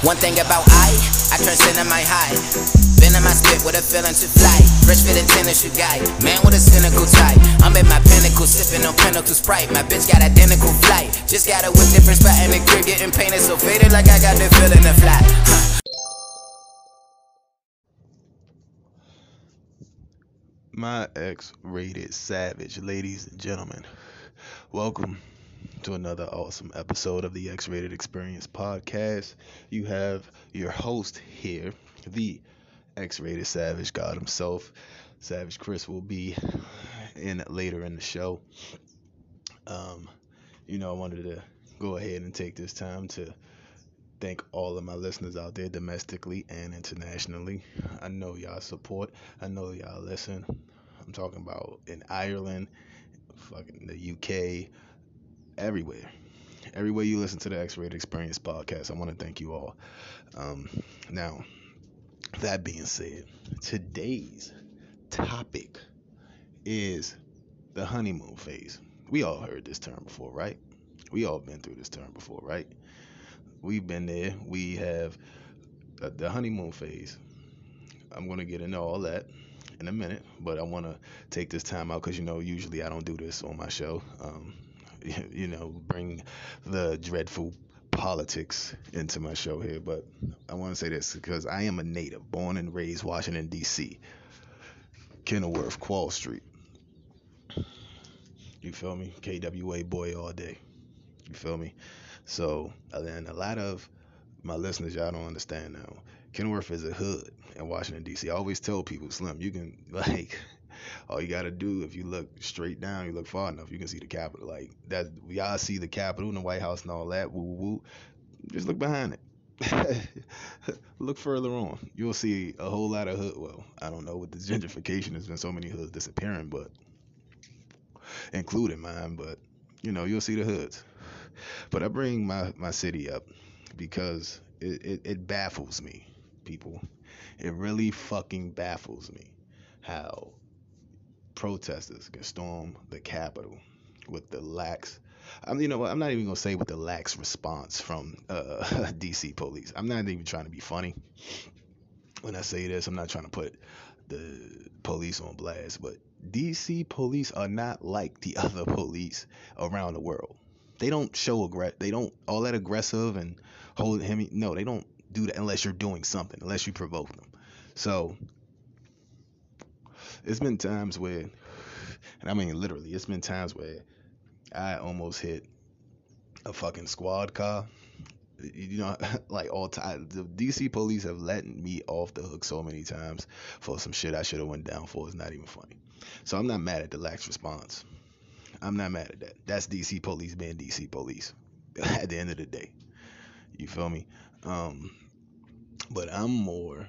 One thing about I, I transcend in my high. Been in my spit with a feeling to fly. Fresh fit tennis, you guy. Man with a cynical tie. I'm at my pinnacle, sipping on pinnacle sprite. My bitch got identical flight. Just got a with different spot in the crib, getting painted so faded like I got the feeling to fly. My X rated savage, ladies and gentlemen. Welcome to another awesome episode of the X rated experience podcast. You have your host here, the X rated savage God himself. Savage Chris will be in later in the show. Um, you know, I wanted to go ahead and take this time to thank all of my listeners out there domestically and internationally. I know y'all support. I know y'all listen. I'm talking about in Ireland, fucking the UK, everywhere. Everywhere you listen to the X-Rated Experience podcast, I want to thank you all. Um, now, that being said, today's topic is the honeymoon phase. We all heard this term before, right? We all been through this term before, right? We've been there. We have uh, the honeymoon phase. I'm going to get into all that in a minute, but I want to take this time out because, you know, usually I don't do this on my show. Um, you know, bring the dreadful politics into my show here, but I want to say this because I am a native, born and raised Washington, D.C., Kenilworth, Quarles Street. You feel me? KWA boy all day. You feel me? So, and a lot of my listeners, y'all don't understand now. Kenilworth is a hood in Washington D.C. I always tell people, Slim, you can like, all you gotta do if you look straight down, you look far enough, you can see the Capitol. Like that, y'all see the Capitol and the White House and all that. Woo woo. Just look behind it. look further on. You'll see a whole lot of hood. Well, I don't know with the gentrification, there's been so many hoods disappearing, but including mine. But you know, you'll see the hoods. But I bring my my city up because it, it, it baffles me, people. It really fucking baffles me how protesters can storm the Capitol with the lax. I'm, you know, I'm not even gonna say with the lax response from uh, DC police. I'm not even trying to be funny when I say this. I'm not trying to put the police on blast, but DC police are not like the other police around the world. They don't show aggress. They don't all that aggressive and hold him. No, they don't do that unless you're doing something, unless you provoke them. So it's been times where, and I mean literally, it's been times where I almost hit a fucking squad car. You know, like all time, the DC police have let me off the hook so many times for some shit I should have went down for. It's not even funny. So I'm not mad at the lax response. I'm not mad at that. That's DC police being DC police. at the end of the day, you feel me? Um, but I'm more,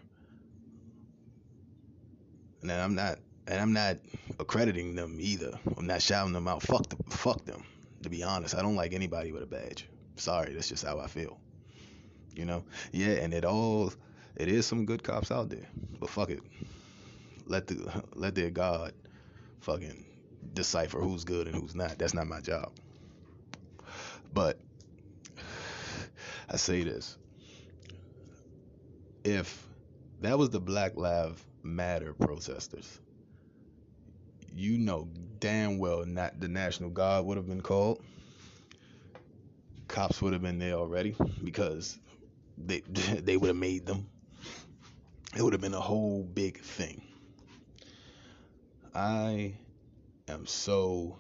and I'm not, and I'm not accrediting them either. I'm not shouting them out. Fuck them. Fuck them. To be honest, I don't like anybody with a badge. Sorry, that's just how I feel. You know? Yeah, and it all, it is some good cops out there, but fuck it. Let the let their God fucking decipher who's good and who's not. That's not my job. But I say this. If that was the Black Lives Matter protesters, you know damn well not the National Guard would have been called. Cops would have been there already because they they would have made them. It would have been a whole big thing. I am so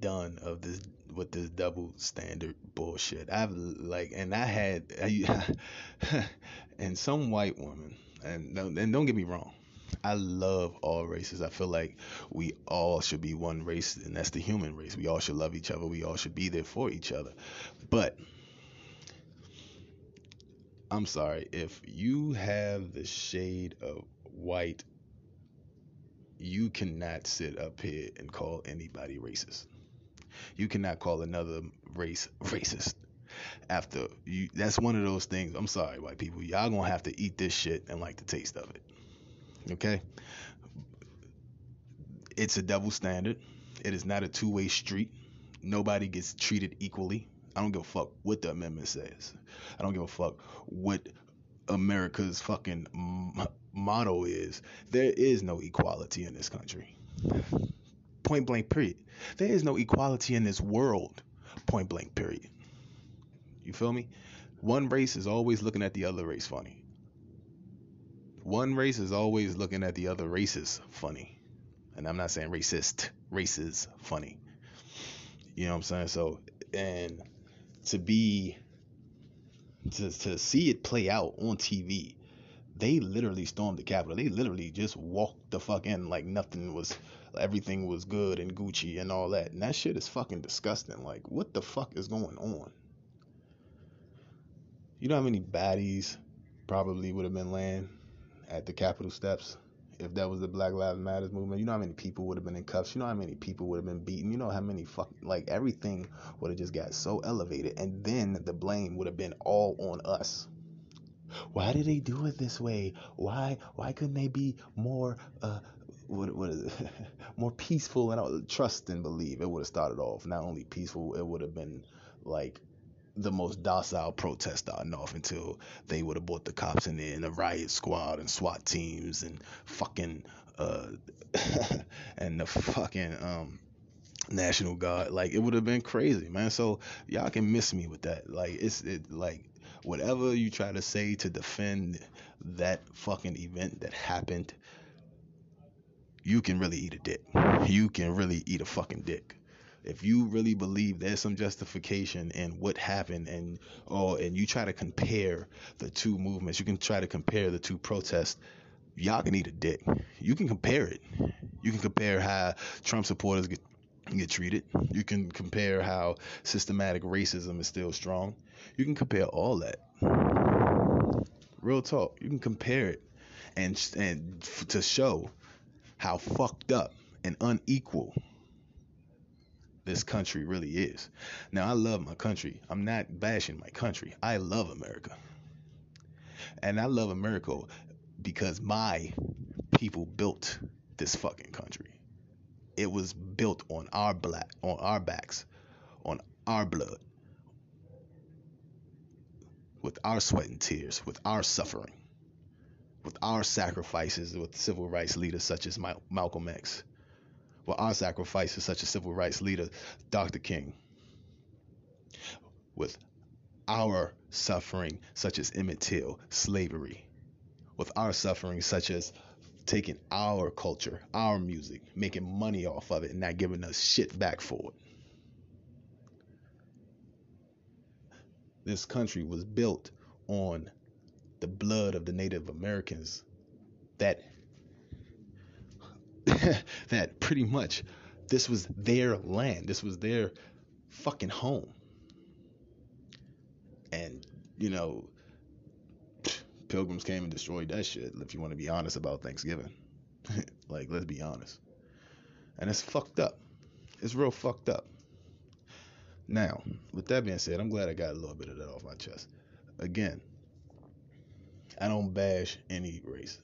done of this with this double standard bullshit. I've like, and I had, and some white woman, and and don't get me wrong, I love all races. I feel like we all should be one race, and that's the human race. We all should love each other. We all should be there for each other. But I'm sorry if you have the shade of white you cannot sit up here and call anybody racist. You cannot call another race racist. After you, that's one of those things. I'm sorry, white people. Y'all gonna have to eat this shit and like the taste of it. Okay? It's a double standard. It is not a two-way street. Nobody gets treated equally. I don't give a fuck what the amendment says. I don't give a fuck what America's fucking motto is there is no equality in this country. Point blank, period. There is no equality in this world. Point blank, period. You feel me? One race is always looking at the other race funny. One race is always looking at the other races funny. And I'm not saying racist, races funny. You know what I'm saying? So, and to be, to, to see it play out on TV, they literally stormed the Capitol. They literally just walked the fuck in like nothing was, everything was good and Gucci and all that. And that shit is fucking disgusting. Like, what the fuck is going on? You know how many baddies probably would have been laying at the Capitol steps if that was the Black Lives Matters movement? You know how many people would have been in cuffs? You know how many people would have been beaten? You know how many fuck like everything would have just got so elevated, and then the blame would have been all on us. Why did they do it this way? Why why couldn't they be more uh what what is it? more peaceful and uh, trust and believe? It would have started off not only peaceful, it would have been like the most docile protest starting off until they would have brought the cops in there and the riot squad and SWAT teams and fucking uh and the fucking um National Guard. Like it would have been crazy, man. So y'all can miss me with that. Like it's it like whatever you try to say to defend that fucking event that happened, you can really eat a dick. You can really eat a fucking dick if you really believe there's some justification in what happened and oh and you try to compare the two movements you can try to compare the two protests y'all can eat a dick. You can compare it. You can compare how trump supporters get get treated. You can compare how systematic racism is still strong. You can compare all that. Real talk. You can compare it and and to show how fucked up and unequal this country really is. Now, I love my country. I'm not bashing my country. I love America. And I love America because my people built this fucking country. It was built on our black on our backs, on our blood, with our sweat and tears, with our suffering, with our sacrifices with civil rights leaders such as Malcolm X, with our sacrifices, such as civil rights leader Dr. King, with our suffering, such as Emmett Till, slavery, with our suffering, such as taking our culture, our music, making money off of it, and not giving us shit back for it. This country was built on the blood of the Native Americans that that pretty much this was their land. This was their fucking home. And, you know, pilgrims came and destroyed that shit, if you want to be honest about Thanksgiving. like, let's be honest. And it's fucked up. It's real fucked up. Now, with that being said, I'm glad I got a little bit of that off my chest. Again, I don't bash any race.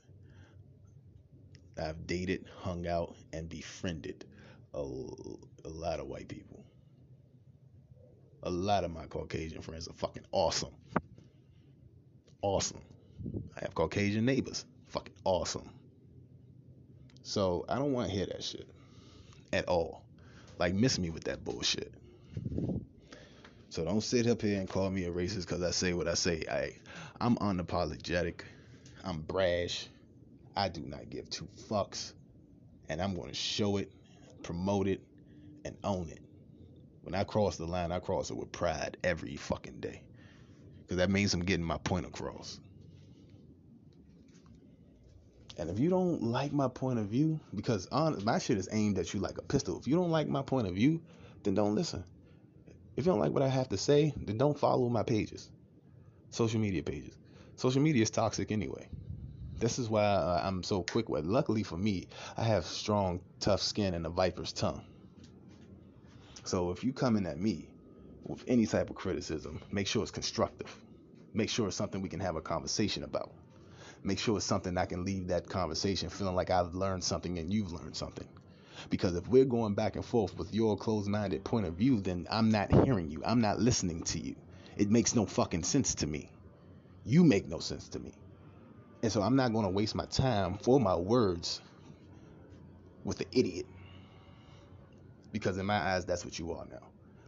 I've dated, hung out, and befriended a, a lot of white people. A lot of my Caucasian friends are fucking awesome. Awesome. I have Caucasian neighbors. Fucking awesome. So I don't want to hear that shit at all. Like, miss me with that bullshit. So don't sit up here and call me a racist because I say what I say. I, I'm unapologetic. I'm brash. I do not give two fucks. And I'm going to show it, promote it, and own it. When I cross the line, I cross it with pride every fucking day. Because that means I'm getting my point across. And if you don't like my point of view, because on, my shit is aimed at you like a pistol. If you don't like my point of view, then don't listen. If you don't like what I have to say, then don't follow my pages, social media pages. Social media is toxic anyway. This is why uh, I'm so quick with. Luckily for me, I have strong, tough skin and a viper's tongue. So if you come in at me with any type of criticism, make sure it's constructive. Make sure it's something we can have a conversation about. Make sure it's something I can leave that conversation feeling like I've learned something and you've learned something. Because if we're going back and forth with your closed minded point of view, then I'm not hearing you. I'm not listening to you. It makes no fucking sense to me. You make no sense to me. And so I'm not going to waste my time for my words with the idiot. Because in my eyes, that's what you are now.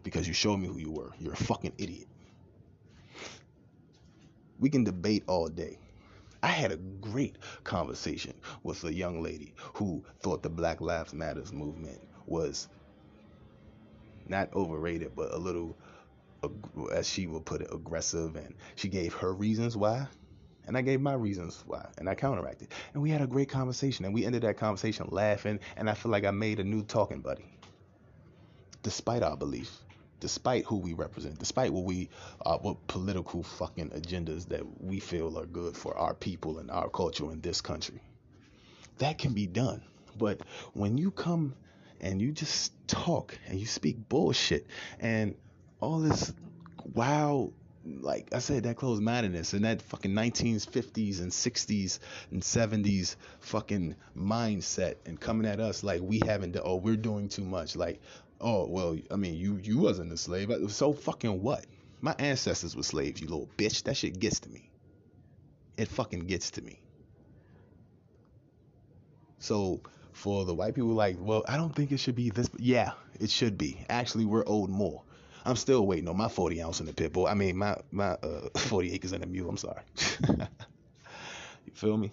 Because you showed me who you were. You're a fucking idiot. We can debate all day. I had a great conversation with a young lady who thought the Black Lives Matters movement was not overrated, but a little, as she would put it, aggressive. And she gave her reasons why. And I gave my reasons why. And I counteracted. And we had a great conversation. And we ended that conversation laughing. And I feel like I made a new talking buddy. Despite our beliefs despite who we represent, despite what we, uh, what political fucking agendas that we feel are good for our people and our culture in this country. That can be done. But when you come and you just talk and you speak bullshit and all this wow like I said, that closed mindedness and that fucking 1950s and 60s and 70s fucking mindset and coming at us like we haven't done, oh, we're doing too much. Like, Oh well, I mean, you you wasn't a slave. So fucking what? My ancestors were slaves. You little bitch. That shit gets to me. It fucking gets to me. So for the white people, like, well, I don't think it should be this. Yeah, it should be. Actually, we're owed more. I'm still waiting on my 40 ounce in the pit bull. I mean, my my uh, 40 acres in the mule. I'm sorry. you feel me?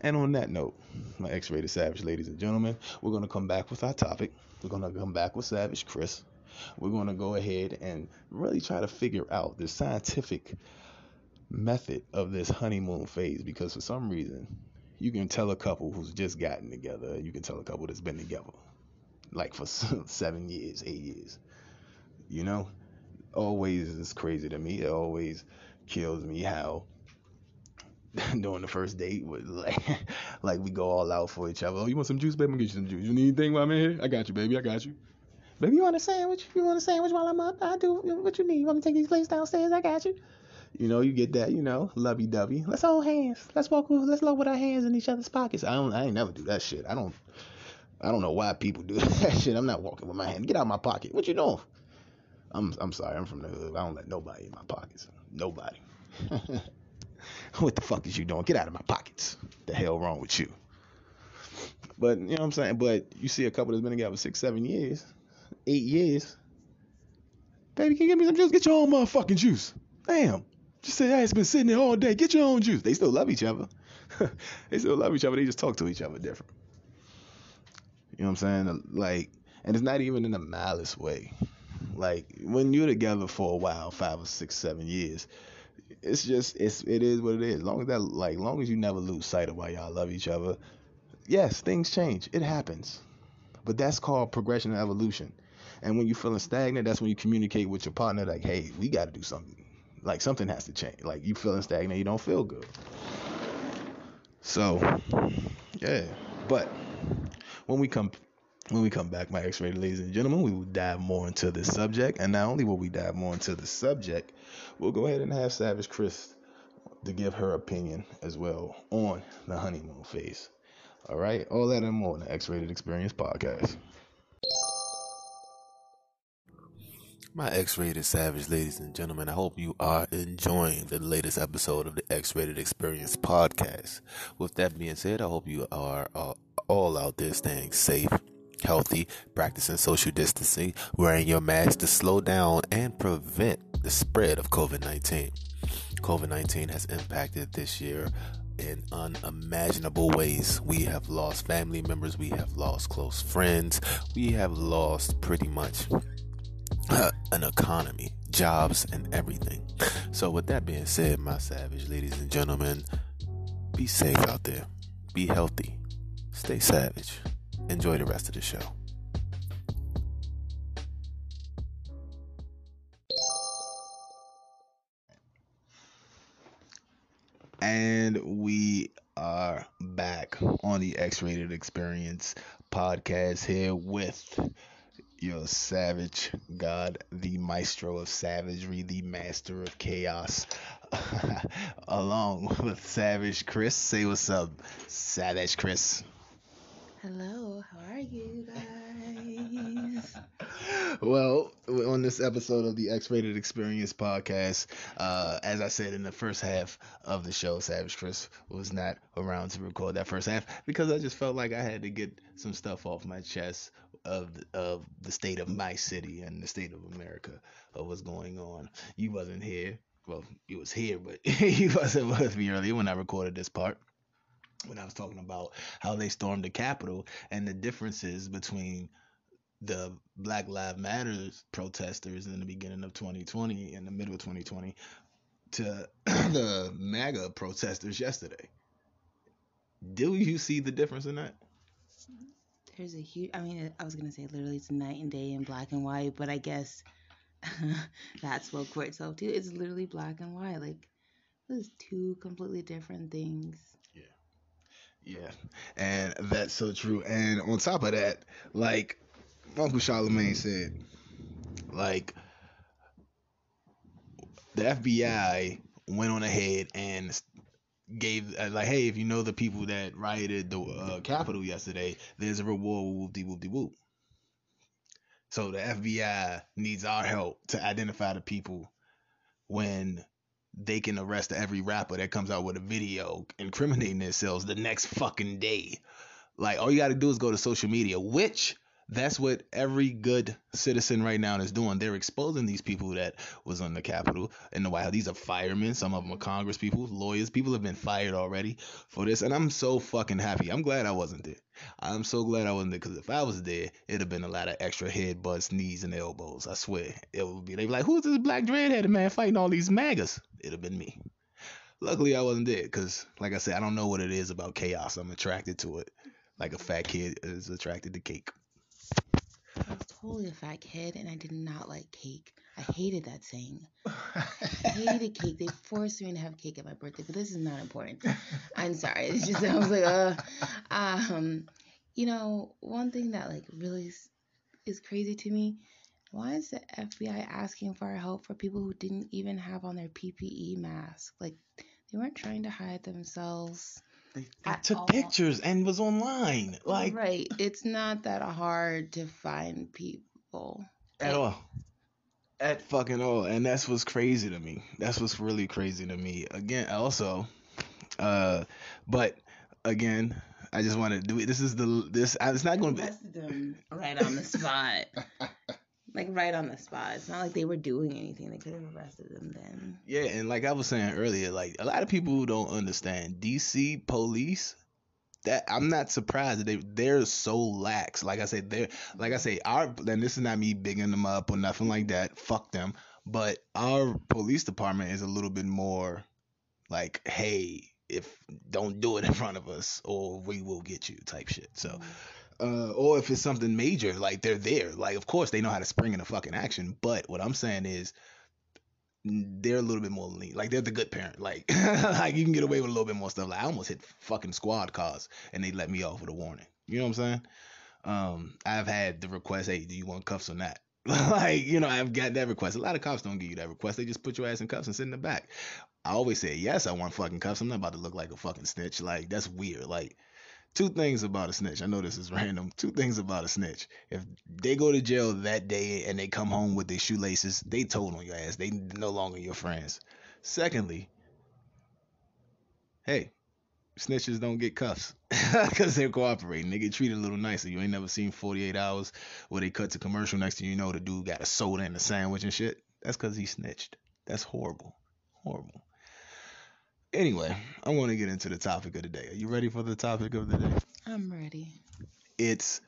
And on that note, my X-rated savage, ladies and gentlemen, we're gonna come back with our topic. We're to come back with Savage Chris. We're to go ahead and really try to figure out the scientific method of this honeymoon phase because for some reason, you can tell a couple who's just gotten together, you can tell a couple that's been together like for seven years, eight years. You know, always is crazy to me. It always kills me how during the first date like like we go all out for each other. Oh, you want some juice, baby? I'm gonna get you some juice. You need anything while I'm in here? I got you, baby. I got you. Baby, you want a sandwich? You want a sandwich while I'm up? I do. What you need? You want me to take these plates downstairs? I got you. You know, you get that, you know, lovey dovey. Let's hold hands. Let's walk with let's look with our hands in each other's pockets. I don't I ain't never do that shit. I don't I don't know why people do that shit. I'm not walking with my hand. Get out of my pocket. What you doing? I'm I'm sorry, I'm from the hood. I don't let nobody in my pockets. Nobody. what the fuck is you doing? Get out of my pockets. The hell wrong with you? But you know what I'm saying? But you see a couple that's been together six, seven years, eight years. Baby, can you give me some juice? Get your own motherfucking juice. Damn. Just say, hey, it's been sitting there all day. Get your own juice. They still love each other. they still love each other. They just talk to each other different. You know what I'm saying? Like, and it's not even in a malice way. Like, when you're together for a while, five or six, seven years, it's just it's it is what it is. Long as that like long as you never lose sight of why y'all love each other. Yes, things change. It happens. But that's called progression and evolution. And when you're feeling stagnant, that's when you communicate with your partner like, hey, we gotta do something. Like something has to change. Like you feeling stagnant, you don't feel good. So yeah. But when we come when we come back, my X-rated ladies and gentlemen, we will dive more into this subject. And not only will we dive more into the subject, we'll go ahead and have Savage Chris to give her opinion as well on the honeymoon phase. All right, all that and more on the X-Rated Experience podcast. My X-Rated Savage ladies and gentlemen, I hope you are enjoying the latest episode of the X-Rated Experience podcast. With that being said, I hope you are uh, all out there staying safe healthy, practicing social distancing, wearing your mask to slow down and prevent the spread of COVID 19. COVID 19 has impacted this year in unimaginable ways. We have lost family members, we have lost close friends, we have lost pretty much uh, an economy, jobs, and everything. So, with that being said, my savage ladies and gentlemen, be safe out there, be healthy, stay savage. Enjoy the rest of the show. And we are back on the X Rated Experience podcast here with your savage god, the maestro of savagery, the master of chaos, along with Savage Chris. Say what's up, Savage Chris. Hello, how are you guys? well, on this episode of the X Rated Experience podcast, uh, as I said in the first half of the show, Savage Chris was not around to record that first half because I just felt like I had to get some stuff off my chest of of the state of my city and the state of America of what's going on. You wasn't here. Well, you was here, but you wasn't with me earlier when I recorded this part when I was talking about how they stormed the Capitol and the differences between the Black Lives Matters protesters in the beginning of 2020 in the middle of 2020 to the MAGA protesters yesterday. Do you see the difference in that? There's a huge. I mean, I was gonna say literally it's night and day in black and white, but I guess that's what for itself too. It's literally black and white. Like, those two completely different things. Yeah, and that's so true. And on top of that, like Uncle Charlamagne said, like the FBI went on ahead and gave uh, like, hey, if you know the people that rioted the uh, Capitol yesterday, there's a reward. Whoop de whoop de whoop. So the FBI needs our help to identify the people when they can arrest every rapper that comes out with a video incriminating themselves the next fucking day. Like all you got to do is go to social media, which that's what every good citizen right now is doing. They're exposing these people that was on the Capitol in the White House. These are firemen. Some of them are Congress people, lawyers. People have been fired already for this, and I'm so fucking happy. I'm glad I wasn't there. I'm so glad I wasn't there because if I was there, it'd have been a lot of extra head butts, knees, and elbows. I swear, it would be. They'd be like, "Who's this black dreadheaded man fighting all these magas?" It'd have been me. Luckily, I wasn't there because, like I said, I don't know what it is about chaos. I'm attracted to it, like a fat kid is attracted to cake. I was totally a fat kid and I did not like cake. I hated that saying. I hated cake. They forced me to have cake at my birthday, but this is not important. I'm sorry. It's just I was like, uh, um, you know, one thing that like really is, is crazy to me. Why is the FBI asking for our help for people who didn't even have on their PPE mask? Like they weren't trying to hide themselves. They, they took all. pictures and was online. Like right, it's not that hard to find people at all. At fucking all, and that's what's crazy to me. That's what's really crazy to me. Again, also, uh, but again, I just want to do it. This is the this. It's not going to be. them right on the spot. like right on the spot. It's not like they were doing anything. They could have arrested them then. Yeah, and like I was saying earlier, like a lot of people don't understand DC police. That I'm not surprised that they they're so lax. Like I said, they're like I say, our and this is not me bigging them up or nothing like that. Fuck them. But our police department is a little bit more like, hey, if don't do it in front of us or we will get you type shit. So. Mm-hmm uh, or if it's something major, like they're there. Like, of course, they know how to spring into fucking action. But what I'm saying is, they're a little bit more lean. Like they're the good parent. Like, like you can get away with a little bit more stuff. Like I almost hit fucking squad cars, and they let me off with a warning. You know what I'm saying? Um, I've had the request, hey, do you want cuffs or not? like, you know, I've got that request. A lot of cops don't give you that request. They just put your ass in cuffs and sit in the back. I always say, yes, I want fucking cuffs. I'm not about to look like a fucking snitch. Like, that's weird. Like, two things about a snitch. I know this is random. Two things about a snitch. If they go to jail that day and they come home with their shoelaces, they told on your ass. They no longer your friends. Secondly, hey, snitches don't get cuffs because they're cooperating. They get treated a little nicer. You ain't never seen 48 hours where they cut to commercial next to you know the dude got a soda and a sandwich and shit. That's because he snitched. That's horrible. Horrible. Anyway, I want to get into the topic of the day. Are you ready for the topic of the day? I'm ready. It's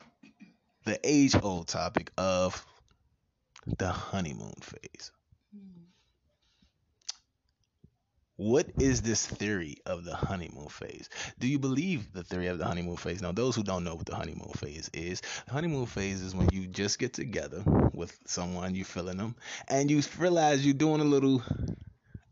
the age old topic of the honeymoon phase. Hmm. What is this theory of the honeymoon phase? Do you believe the theory of the honeymoon phase? Now, those who don't know what the honeymoon phase is, the honeymoon phase is when you just get together with someone, you feeling them, and you realize you're doing a little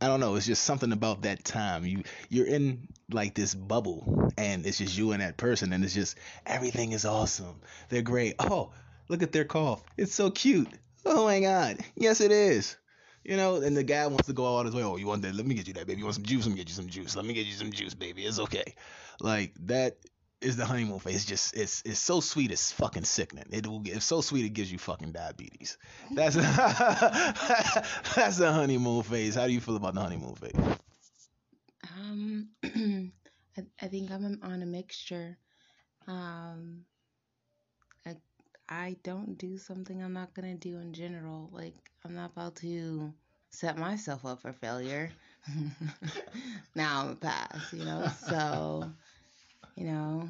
I don't know. It's just something about that time. You you're in like this bubble, and it's just you and that person, and it's just everything is awesome. They're great. Oh, look at their cough. It's so cute. Oh my god. Yes, it is. You know, and the guy wants to go all his way. Oh, you want that? Let me get you that, baby. You want some juice? Let me get you some juice. Let me get you some juice, baby. It's okay. Like that is the honeymoon phase. It's just it's it's so sweet. It's fucking sickening. It will it's so sweet. It gives you fucking diabetes. That's that's the honeymoon phase. How do you feel about the honeymoon phase? Um, I, I think I'm on a mixture. Um, I I don't do something I'm not gonna do in general. Like I'm not about to set myself up for failure. now I'm a pass, you know. So, you know,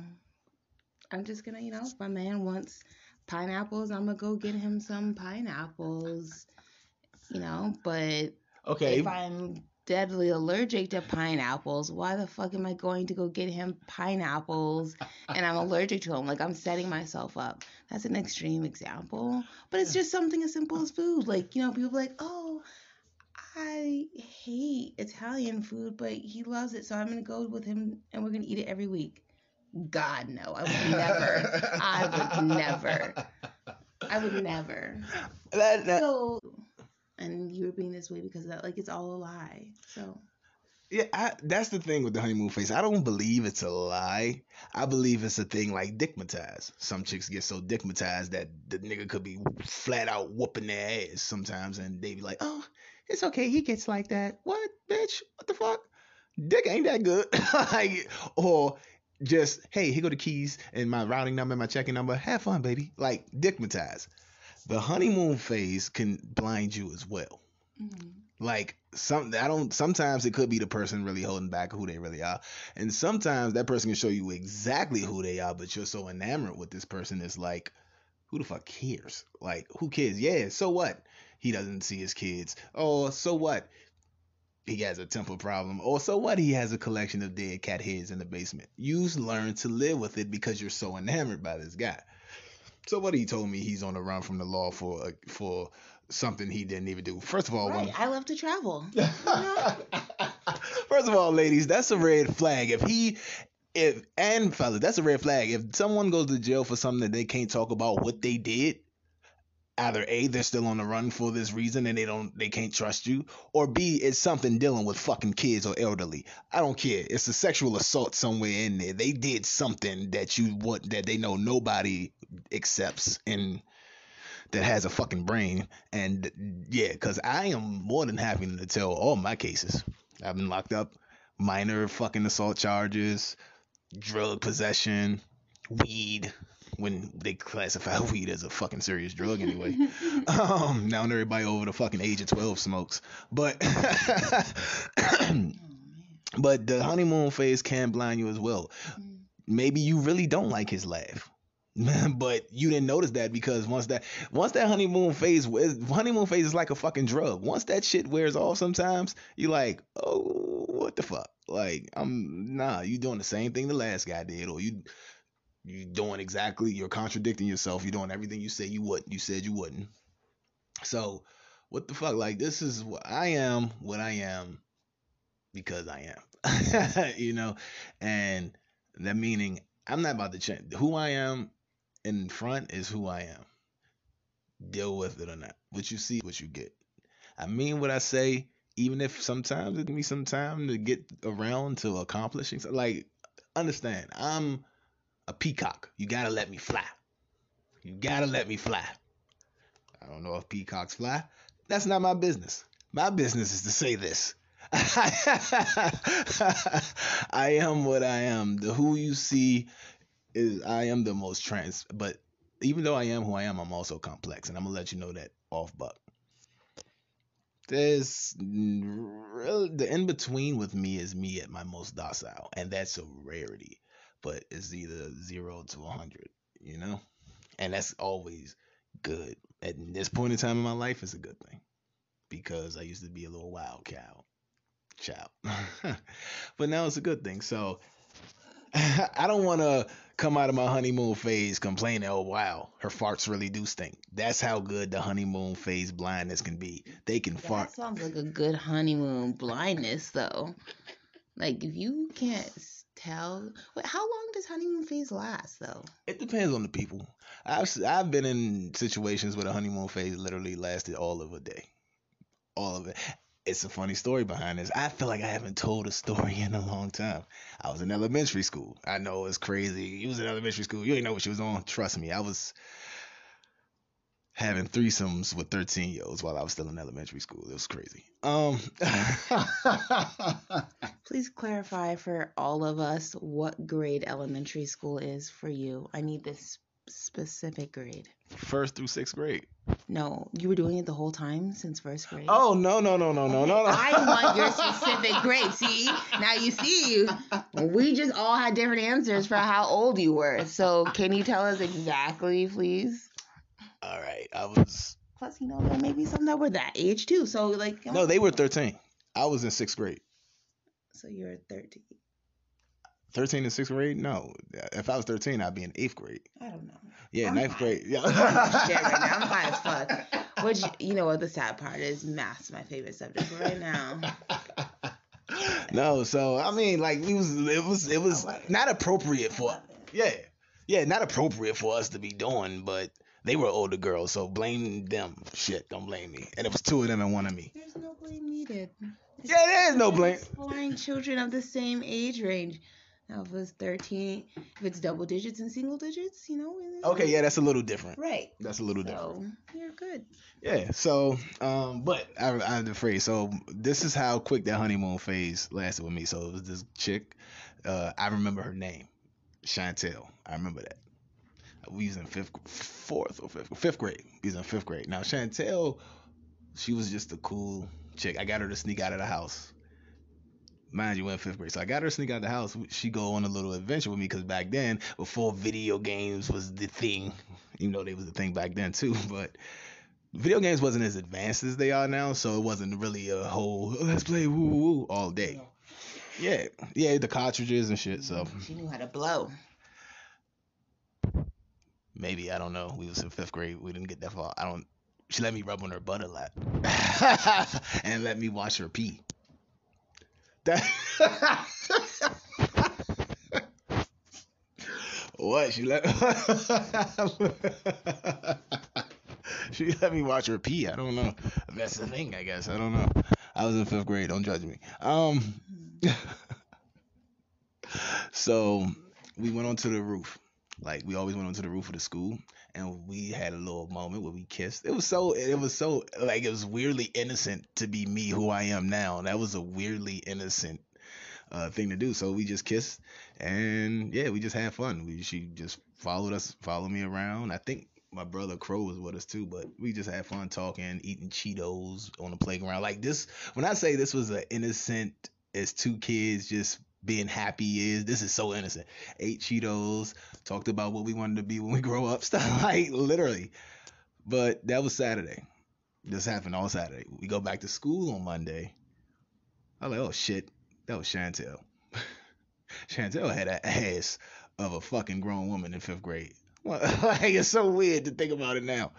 I'm just gonna, you know, if my man wants pineapples, I'm gonna go get him some pineapples. You know, but Okay. if I'm deadly allergic to pineapples, why the fuck am I going to go get him pineapples and I'm allergic to them? Like I'm setting myself up. That's an extreme example, but it's just something as simple as food. Like, you know, people like, "Oh, I hate Italian food, but he loves it, so I'm to go with him and we're to eat it every week." God no, I would never. I would never. I would never. That- that- So, and you were being this way because of that, like, it's all a lie. So, Yeah, I, that's the thing with the honeymoon phase. I don't believe it's a lie. I believe it's a thing like dickmatized. Some chicks get so dickmatized that the nigga could be flat out whooping their ass sometimes, and they be like, "Oh, it's okay. He gets like that. What, bitch? What the fuck? Dick ain't that good." like, or just, "Hey, here go the keys and my routing number, and my checking number. Have fun, baby." Like dickmatized. The honeymoon phase can blind you as well mm, like some I don't sometimes it could be the person really holding back who they really are. And sometimes that person can show you exactly who they are, but you're so enamored with this person it's like who the fuck cares? Like who cares? Yeah, so what? He doesn't see his kids. Oh, so what? He has a temper problem. Or so what? He has a collection of dead cat heads in the basement. You learn to live with it because you're so enamored by this guy. So what he told me he's on the run from the law for uh, for something he didn't even do. First of all, when. I love to travel. First of all, ladies, that's a red flag. If he, if and fellas, that's a red flag. If someone goes to jail for something that they can't talk about what they did, either a they're still on the run for this reason and they don't they can't trust you, or b it's something dealing with fucking kids or elderly. I don't care. It's a sexual assault somewhere in there. They did something that you what that they know nobody accepts and that has a fucking brain. And yeah, because I am more than happy to tell all my cases. I've been locked up, minor fucking assault charges, drug possession, weed. When they classify weed as a fucking serious drug anyway. um, now everybody over the fucking age of 12 smokes. But Oh, but the honeymoon phase can blind you as well. Mm. Maybe you really don't like his laugh. but you didn't notice that because once that once that honeymoon phase honeymoon phase is like a fucking drug. Once that shit wears off sometimes, you're like, oh what the fuck? Like, I'm nah, you doing the same thing the last guy did, or you you doing exactly you're contradicting yourself, you're doing everything you say you would you said you wouldn't. So what the fuck? Like this is what I am, what I am because I am. you know? And that meaning I'm not about to change who I am in front is who I am. Deal with it or not. What you see, what you get. I mean what I say, even if sometimes it can be some time to get around to accomplishing. Like, understand, I'm a peacock. You gotta let me fly. You gotta let me fly. I don't know if peacocks fly. That's not my business. My business is to say this. I am what I am. The who you see is I am the most trans. But even though I am who I am, I'm also complex, and I'm gonna let you know that off buck. There's real the in between with me is me at my most docile, and that's a rarity. But it's either zero to a hundred, you know, and that's always good. At this point in time in my life, it's a good thing because I used to be a little wild cow, child. but now it's a good thing. So I don't want to come out of my honeymoon phase complaining, oh wow, her farts really do stink. That's how good the honeymoon phase blindness can be. They can fart. That sounds like a good honeymoon blindness, though. Like if you can't wait, how long does honeymoon phase last, though? It depends on the people. I've I've been in situations where the honeymoon phase literally lasted all of a day, all of it. it's a funny story behind this. I feel like I haven't told a story in a long time. I was in elementary school. I know it's crazy. You was in elementary school. You ain't know what she was on. Trust me. I was having threesomes with 13 year olds while I was still in elementary school. It was crazy. Um Please clarify for all of us what grade elementary school is for you. I need this specific grade. first through sixth grade. No, you were doing it the whole time since first grade. Oh no no no no no no no. I want your specific grade. See, now you see, we just all had different answers for how old you were. So, can you tell us exactly, please? All right, I was. Plus, you know, there may be some that were that age too. So, like, No, they were 13. I was in sixth grade. So you're 13. 13 in sixth grade? No. If I was 13, I'd be in eighth grade. I don't know. Yeah, I'm ninth fine. grade. Yeah. Shit, right now I'm high as fuck. Which you know what the sad part is? Math's my favorite subject right now. no, so I mean, like we was, it was, it was not appropriate for, yeah, yeah, not appropriate for us to be doing, but they were older girls, so blame them. Shit, don't blame me. And it was two of them and one of me. There's no blame needed. Yeah, there is no blame. Exploring children of the same age range. Now, if it's 13, if it's double digits and single digits, you know. Okay, yeah, that's a little different. Right. That's a little different. You're good. Yeah. So, um, but I, I have the phrase. So this is how quick that honeymoon phase lasted with me. So it was this chick. Uh, I remember her name, Chantel. I remember that. We was in fifth, fourth or fifth, fifth grade. We was in fifth grade. Now Chantel, she was just a cool chick. I got her to sneak out of the house. Mind you, we're in fifth grade. So I got her to sneak out of the house. She go on a little adventure with me because back then, before video games was the thing, even though they was the thing back then too, but video games wasn't as advanced as they are now, so it wasn't really a whole "Oh, let's play woo woo woo all day. Yeah, yeah, the cartridges and shit. So She knew how to blow. Maybe I don't know. We was in fifth grade. We didn't get that far. I don't. She let me rub on her butt a lot, and let me watch her pee. That. what she let? she let me watch her pee. I don't know. That's the thing. I guess I don't know. I was in fifth grade. Don't judge me. Um. so we went onto the roof. Like we always went onto the roof of the school, and we had a little moment where we kissed. It was so. It was so like it was weirdly innocent to be me who I am now. That was a weirdly innocent uh, thing to do. So we just kissed, and yeah, we just had fun. We she just followed us, followed me around. I think my brother Crow was with us too, but we just had fun talking, eating Cheetos on the playground. Like this, when I say this was an innocent as two kids just being happy is this is so innocent. Ate Cheetos, talked about what we wanted to be when we grow up, stuff like literally. But that was Saturday. This happened all Saturday. We go back to school on Monday. I was like, oh shit, that was Chantel. Chantel had an ass of a fucking grown woman in fifth grade. like it's so weird to think about it now,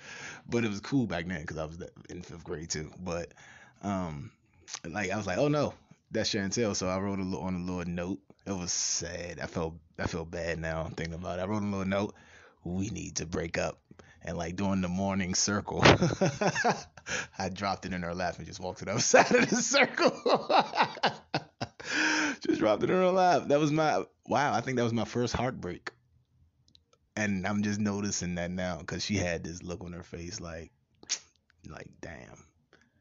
but it was cool back then because I was in fifth grade too. But um, like I was like, oh no, that's Chantel. So I wrote a little on a little note. It was sad. I felt I feel bad now thinking about it. I wrote a little note. We need to break up. And like during the morning circle, I dropped it in her lap and just walked to the other side of the circle. just dropped it in her lap. That was my wow. I think that was my first heartbreak. And I'm just noticing that now because she had this look on her face like, like damn.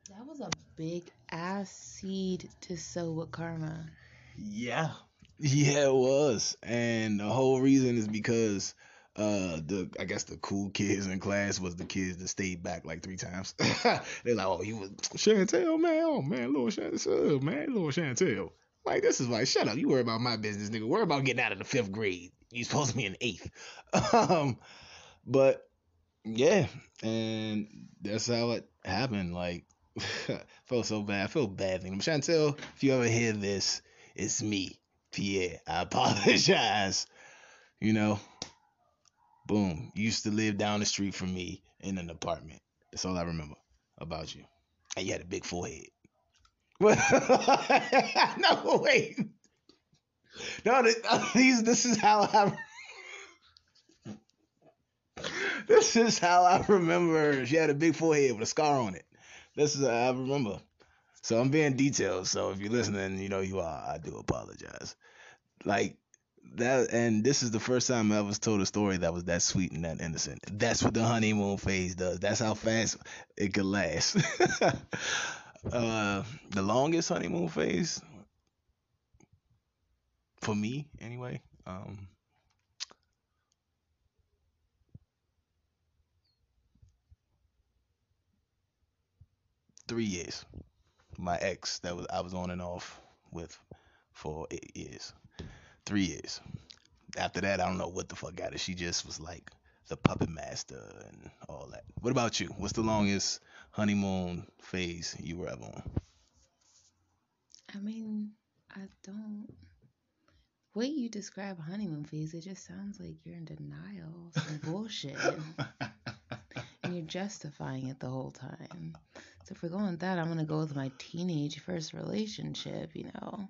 That was a big ass seed to sow with karma. Yeah. Yeah, it was. And the whole reason is because uh the I guess the cool kids in class was the kids that stayed back like three times. They're like, oh, he was Chantel, man, oh man, little Chantel, man, little Chantel. Like this is like, shut up, you worry about my business, nigga. Worry about getting out of the fifth grade. You supposed to be in eighth. um, but yeah, and that's how it happened. Like, felt so bad. I feel bad thinking. Chantel, if you ever hear this, it's me, Pierre. I apologize. You know, boom. You used to live down the street from me in an apartment. That's all I remember about you. And you had a big forehead. no, wait. No, these. This is how I. This is how I remember. She had a big forehead with a scar on it. This is I remember. So I'm being detailed. So if you're listening, you know you are. I do apologize. Like that, and this is the first time I was told a story that was that sweet and that innocent. That's what the honeymoon phase does. That's how fast it could last. uh, the longest honeymoon phase for me, anyway. Um, three years. My ex that was I was on and off with for eight years. Three years. After that, I don't know what the fuck got it. She just was like the puppet master and all that. What about you? What's the longest honeymoon phase you were ever on? I mean, I don't. Way you describe honeymoon phase, it just sounds like you're in denial, some bullshit, and you're justifying it the whole time. So if we're going with that, I'm gonna go with my teenage first relationship. You know,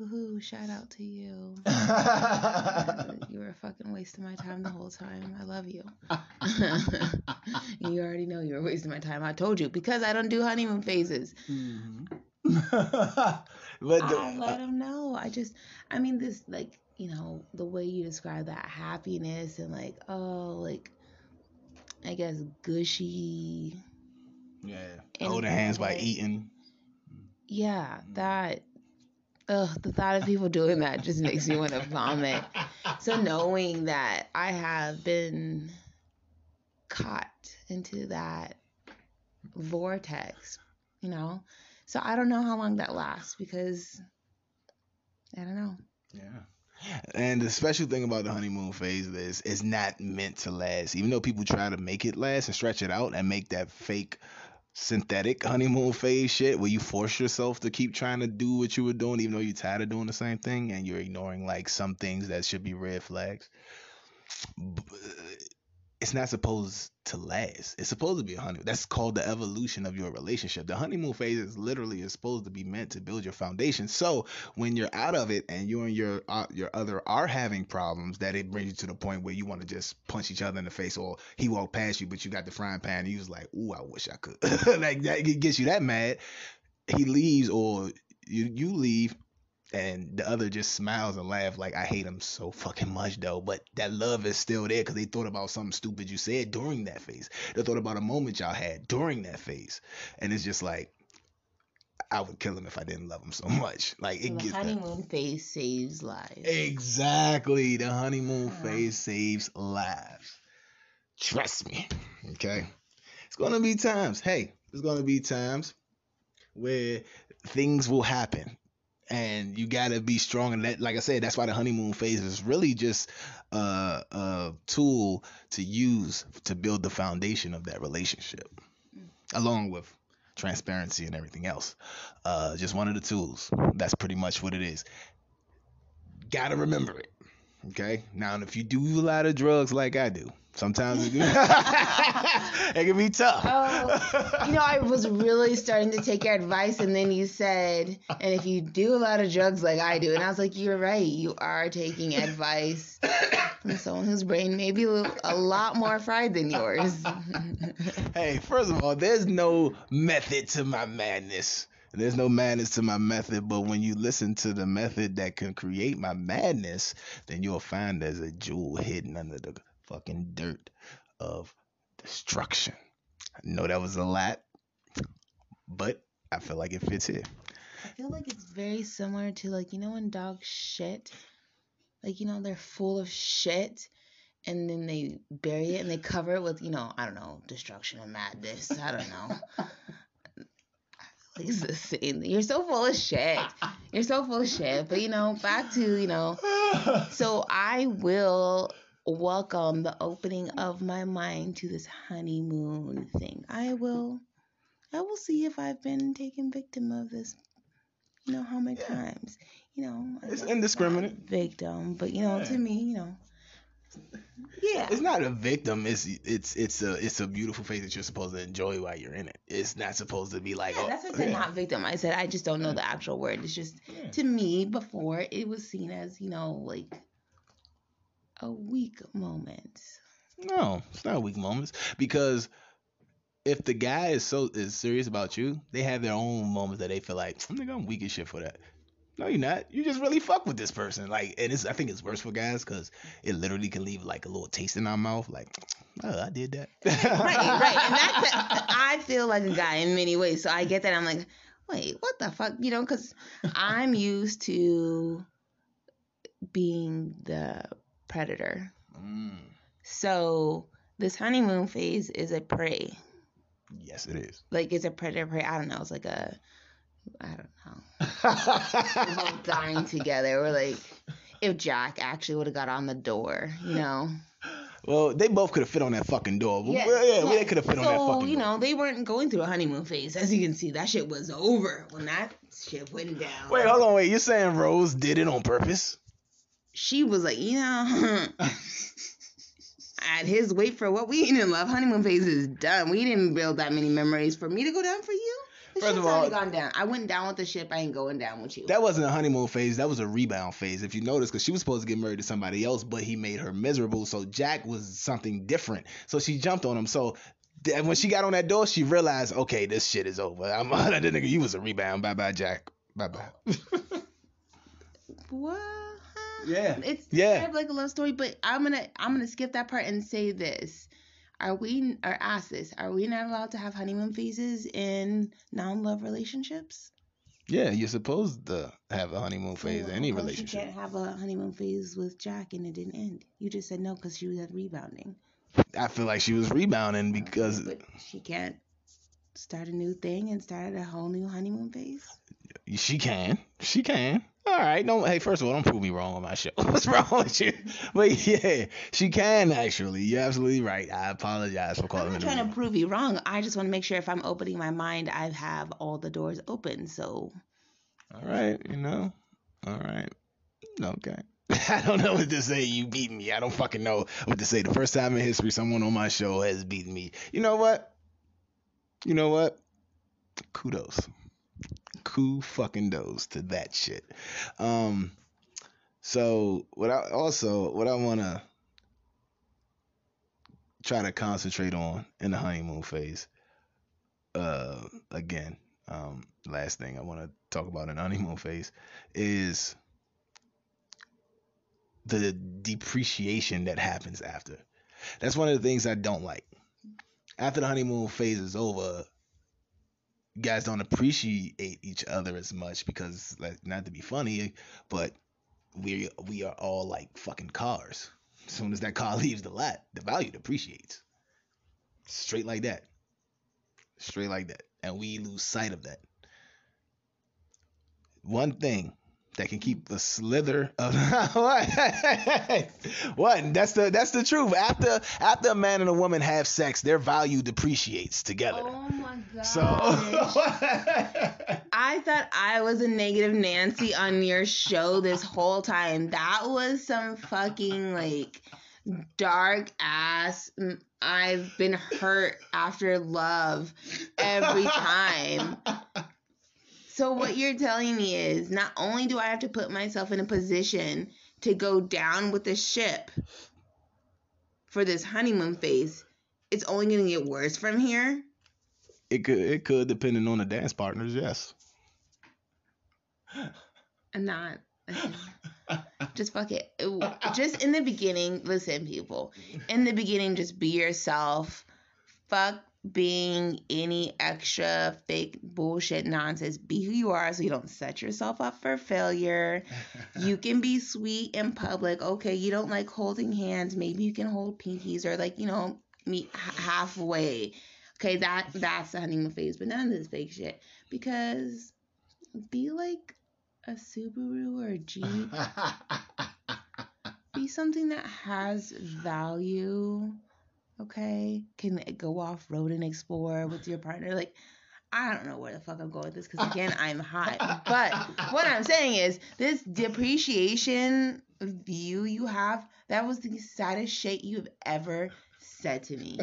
woohoo! Shout out to you. You were a fucking waste of my time the whole time. I love you. you already know you were wasting my time. I told you because I don't do honeymoon phases. Mm-hmm. but the, I let them know. I just, I mean, this like you know the way you describe that happiness and like oh like I guess gushy. Yeah, holding hands by eating. Yeah, that. Ugh, the thought of people doing that just makes me want to vomit. So knowing that I have been caught into that vortex, you know, so I don't know how long that lasts because I don't know. Yeah. And the special thing about the honeymoon phase is it's not meant to last. Even though people try to make it last and stretch it out and make that fake synthetic honeymoon phase shit where you force yourself to keep trying to do what you were doing even though you're tired of doing the same thing and you're ignoring like some things that should be red flags. It's not supposed to last. It's supposed to be a honeymoon. That's called the evolution of your relationship. The honeymoon phase is literally is supposed to be meant to build your foundation. So when you're out of it and you and your uh, your other are having problems, that it brings you to the point where you want to just punch each other in the face, or he walked past you, but you got the frying pan, and you was like, "Ooh, I wish I could." like that it gets you that mad. He leaves, or you you leave, and the other just smiles and laughs like I hate him so fucking much though. But that love is still there because they thought about something stupid you said during that phase. They thought about a moment y'all had during that phase, and it's just like. I would kill him if I didn't love him so much. Like So it the gets that. honeymoon phase saves lives. Exactly. The honeymoon Uh-huh. phase saves lives. Trust me. Okay. It's gonna be times. Hey, there's gonna be times where things will happen. And you gotta be strong and that like I said, that's why the honeymoon phase is really just a, a tool to use to build the foundation of that relationship. Along with transparency and everything else. Uh, just one of the tools. That's pretty much what it is gotta remember it. Okay. Now, if you do a lot of drugs like I do, sometimes it, it can be tough. Oh, you know, I was really starting to take your advice, and then you said, and if you do a lot of drugs like I do, and I was like, you're right, you are taking advice from someone whose brain may be a a lot more fried than yours. hey, first of all, there's no method to my madness. There's no madness to my method, but when you listen to the method that can create my madness, then you'll find there's a jewel hidden under the fucking dirt of destruction. I know that was a lot, but I feel like it fits here. I feel like it's very similar to like you know when dogs shit, like you know they're full of shit, and then they bury it and they cover it with you know I don't know destruction and madness. I don't know. Like it's the same. You're so full of shit. You're so full of shit. But you know, back to you know. So I will welcome the opening of my mind to this honeymoon thing. I will. I will see if I've been taken victim of this you know how many Yeah. times you know It's indiscriminate. victim but you know Yeah. to me you know yeah It's not a victim. It's it's it's a it's a beautiful face that you're supposed to enjoy while you're in it. It's not supposed to be like Yeah, oh, that's what I said yeah. not victim I said I just don't know the actual word it's just to me before it was seen as you know like a weak moment No, it's not weak moments because if the guy is so is serious about you, they have their own moments that they feel like, I'm nigga, I'm weak as shit for that. No, you're not. You just really fuck with this person. Like, and it's I think it's worse for guys because it literally can leave like a little taste in our mouth. Like, oh, I did that. right, right. And that's I feel like a guy in many ways. So I get that. I'm like, wait, what the fuck? You know, because I'm used to being the predator. Mm, So this honeymoon phase is a prey. yes, it is. Like it's a predator prey. I don't know. It's like a I don't know. We're both dying together. We're like if Jack actually would have got on the door, you know. well, they both could have fit on that fucking door. Yeah, Well, yeah, yeah. they could have fit on that So, fucking you know, they weren't going through a honeymoon phase. As you can see, that shit was over when that shit went down. Wait, hold on, wait. You're saying Rose did it on purpose? She was like, you know, at his wait for what we ain't in love honeymoon phase is done. We didn't build that many memories for me to go down for you. The First ship's of all- already gone down. I went down with the ship. I ain't going down with you. That wasn't a honeymoon phase. That was a rebound phase. If you notice, because she was supposed to get married to somebody else, but he made her miserable. So Jack was something different. So she jumped on him. So th- when she got on that door, she realized, okay, this shit is over. I'm that nigga. You was a rebound. Bye bye, Jack. Bye bye. what? Yeah. It's Yeah. kind of like a love story, but I'm gonna I'm gonna skip that part and say this. Are we or ask this? Are we not allowed to have honeymoon phases in non-love relationships? Yeah, you're supposed to have a honeymoon phase in any relationship. She can't have a honeymoon phase with Jack and it didn't end. You just said no because she was at rebounding. I feel like she was rebounding because but she can't start a new thing and start a whole new honeymoon phase. She can. She can. All right. Don't. Hey, first of all, don't prove me wrong on my show. What's wrong with you? But yeah, she can actually. You're absolutely right. I apologize for calling. I'm not trying to prove you wrong. I just want to make sure if I'm opening my mind, I have all the doors open. So All right. You know. All right. Okay. I don't know what to say. You beat me. I don't fucking know what to say. The first time in history someone on my show has beaten me. You know what? You know what? Kudos. Coup fucking dos to that shit. Um. So what I also what I want to try to concentrate on in the honeymoon phase. Uh, again, um, last thing I want to talk about in honeymoon phase is the depreciation that happens after. That's one of the things I don't like. After the honeymoon phase is over, guys don't appreciate each other as much because, like, not to be funny, but we we are all like fucking cars. As soon as that car leaves the lot, the value depreciates. Straight like that. Straight like that. And we lose sight of that. One thing that can keep the slither of what? what? That's the that's the truth. After after a man and a woman have sex, their value depreciates together. Oh my god. So I thought I was a negative Nancy on your show this whole time. That was some fucking like dark ass. I've been hurt after love every time. So what you're telling me is not only do I have to put myself in a position to go down with the ship for this honeymoon phase, it's only going to get worse from here. it could it could depending on the dance partners, yes. I'm not. just fuck it. It- Just in the beginning, listen, people. In the beginning, just be yourself. Fuck being any extra fake bullshit nonsense. Be who you are so you don't set yourself up for failure. You can be sweet in public. Okay, you don't like holding hands. Maybe you can hold pinkies or like, you know, meet halfway. Okay, that that's the honeymoon phase, but none of this fake shit. Because be like a Subaru or a Jeep. Be something that has value. Okay, can go off road and explore with your partner. Like, I don't know where the fuck I'm going with this because again, I'm hot. But what I'm saying is, this depreciation view you have, that was the saddest shit you've ever said to me.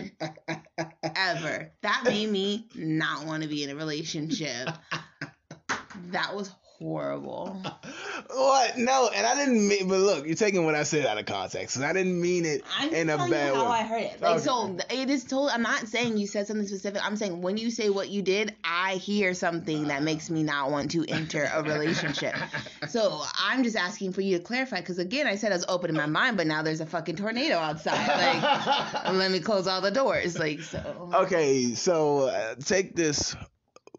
Ever. That made me not want to be in a relationship. That was horrible. What? No, and I didn't mean. But look, you're taking what I said out of context, and I didn't mean it I'm in a bad you how way. I heard it. Like Okay. so, it is told. I'm not saying you said something specific. I'm saying when you say what you did, I hear something that makes me not want to enter a relationship. so I'm just asking for you to clarify because again, I said I was opening my mind, but now there's a fucking tornado outside. Like, let me close all the doors. Like so. Okay, so uh, take this,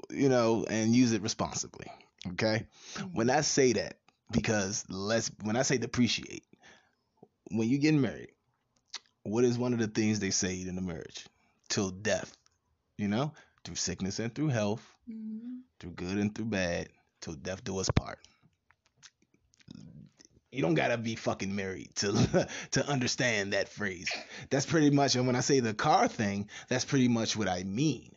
you know, and use it responsibly. Okay, when I say that, because let's when I say depreciate, when you get married, what is one of the things they say in the marriage? Till death, you know, through sickness and through health, Mhm. through good and through bad, till death do us part. You don't gotta be fucking married to to understand that phrase. That's pretty much, and when I say the car thing, that's pretty much what I mean.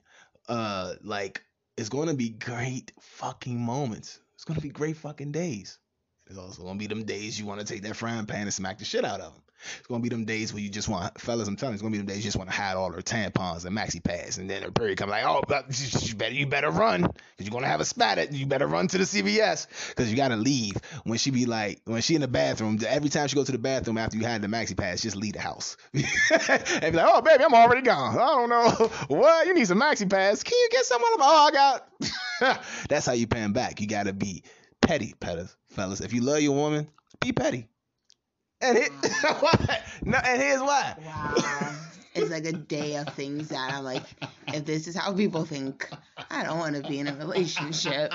Uh, like it's gonna be great fucking moments. It's gonna be great fucking days. It's also gonna be them days you want to take that frying pan and smack the shit out of them. It's gonna be them days where you just want, fellas. I'm telling you, it's gonna be them days you just want to hide all her tampons and maxi pads, and then her period come like, oh, you better, you better run, cause you're gonna have a spat at. You better run to the CVS, cause you gotta leave. When she be like, when she in the bathroom, every time she go to the bathroom after you had the maxi pads, just leave the house. and be like, oh baby, I'm already gone. I don't know what you need some maxi pads. Can you get some of them? Oh, I got. That's how you pay 'em back. You gotta be petty, fellas. Fellas, if you love your woman, be petty. And it, no, and here's why. Wow. It's like a day of things that I'm like, if this is how people think, I don't want to be in a relationship.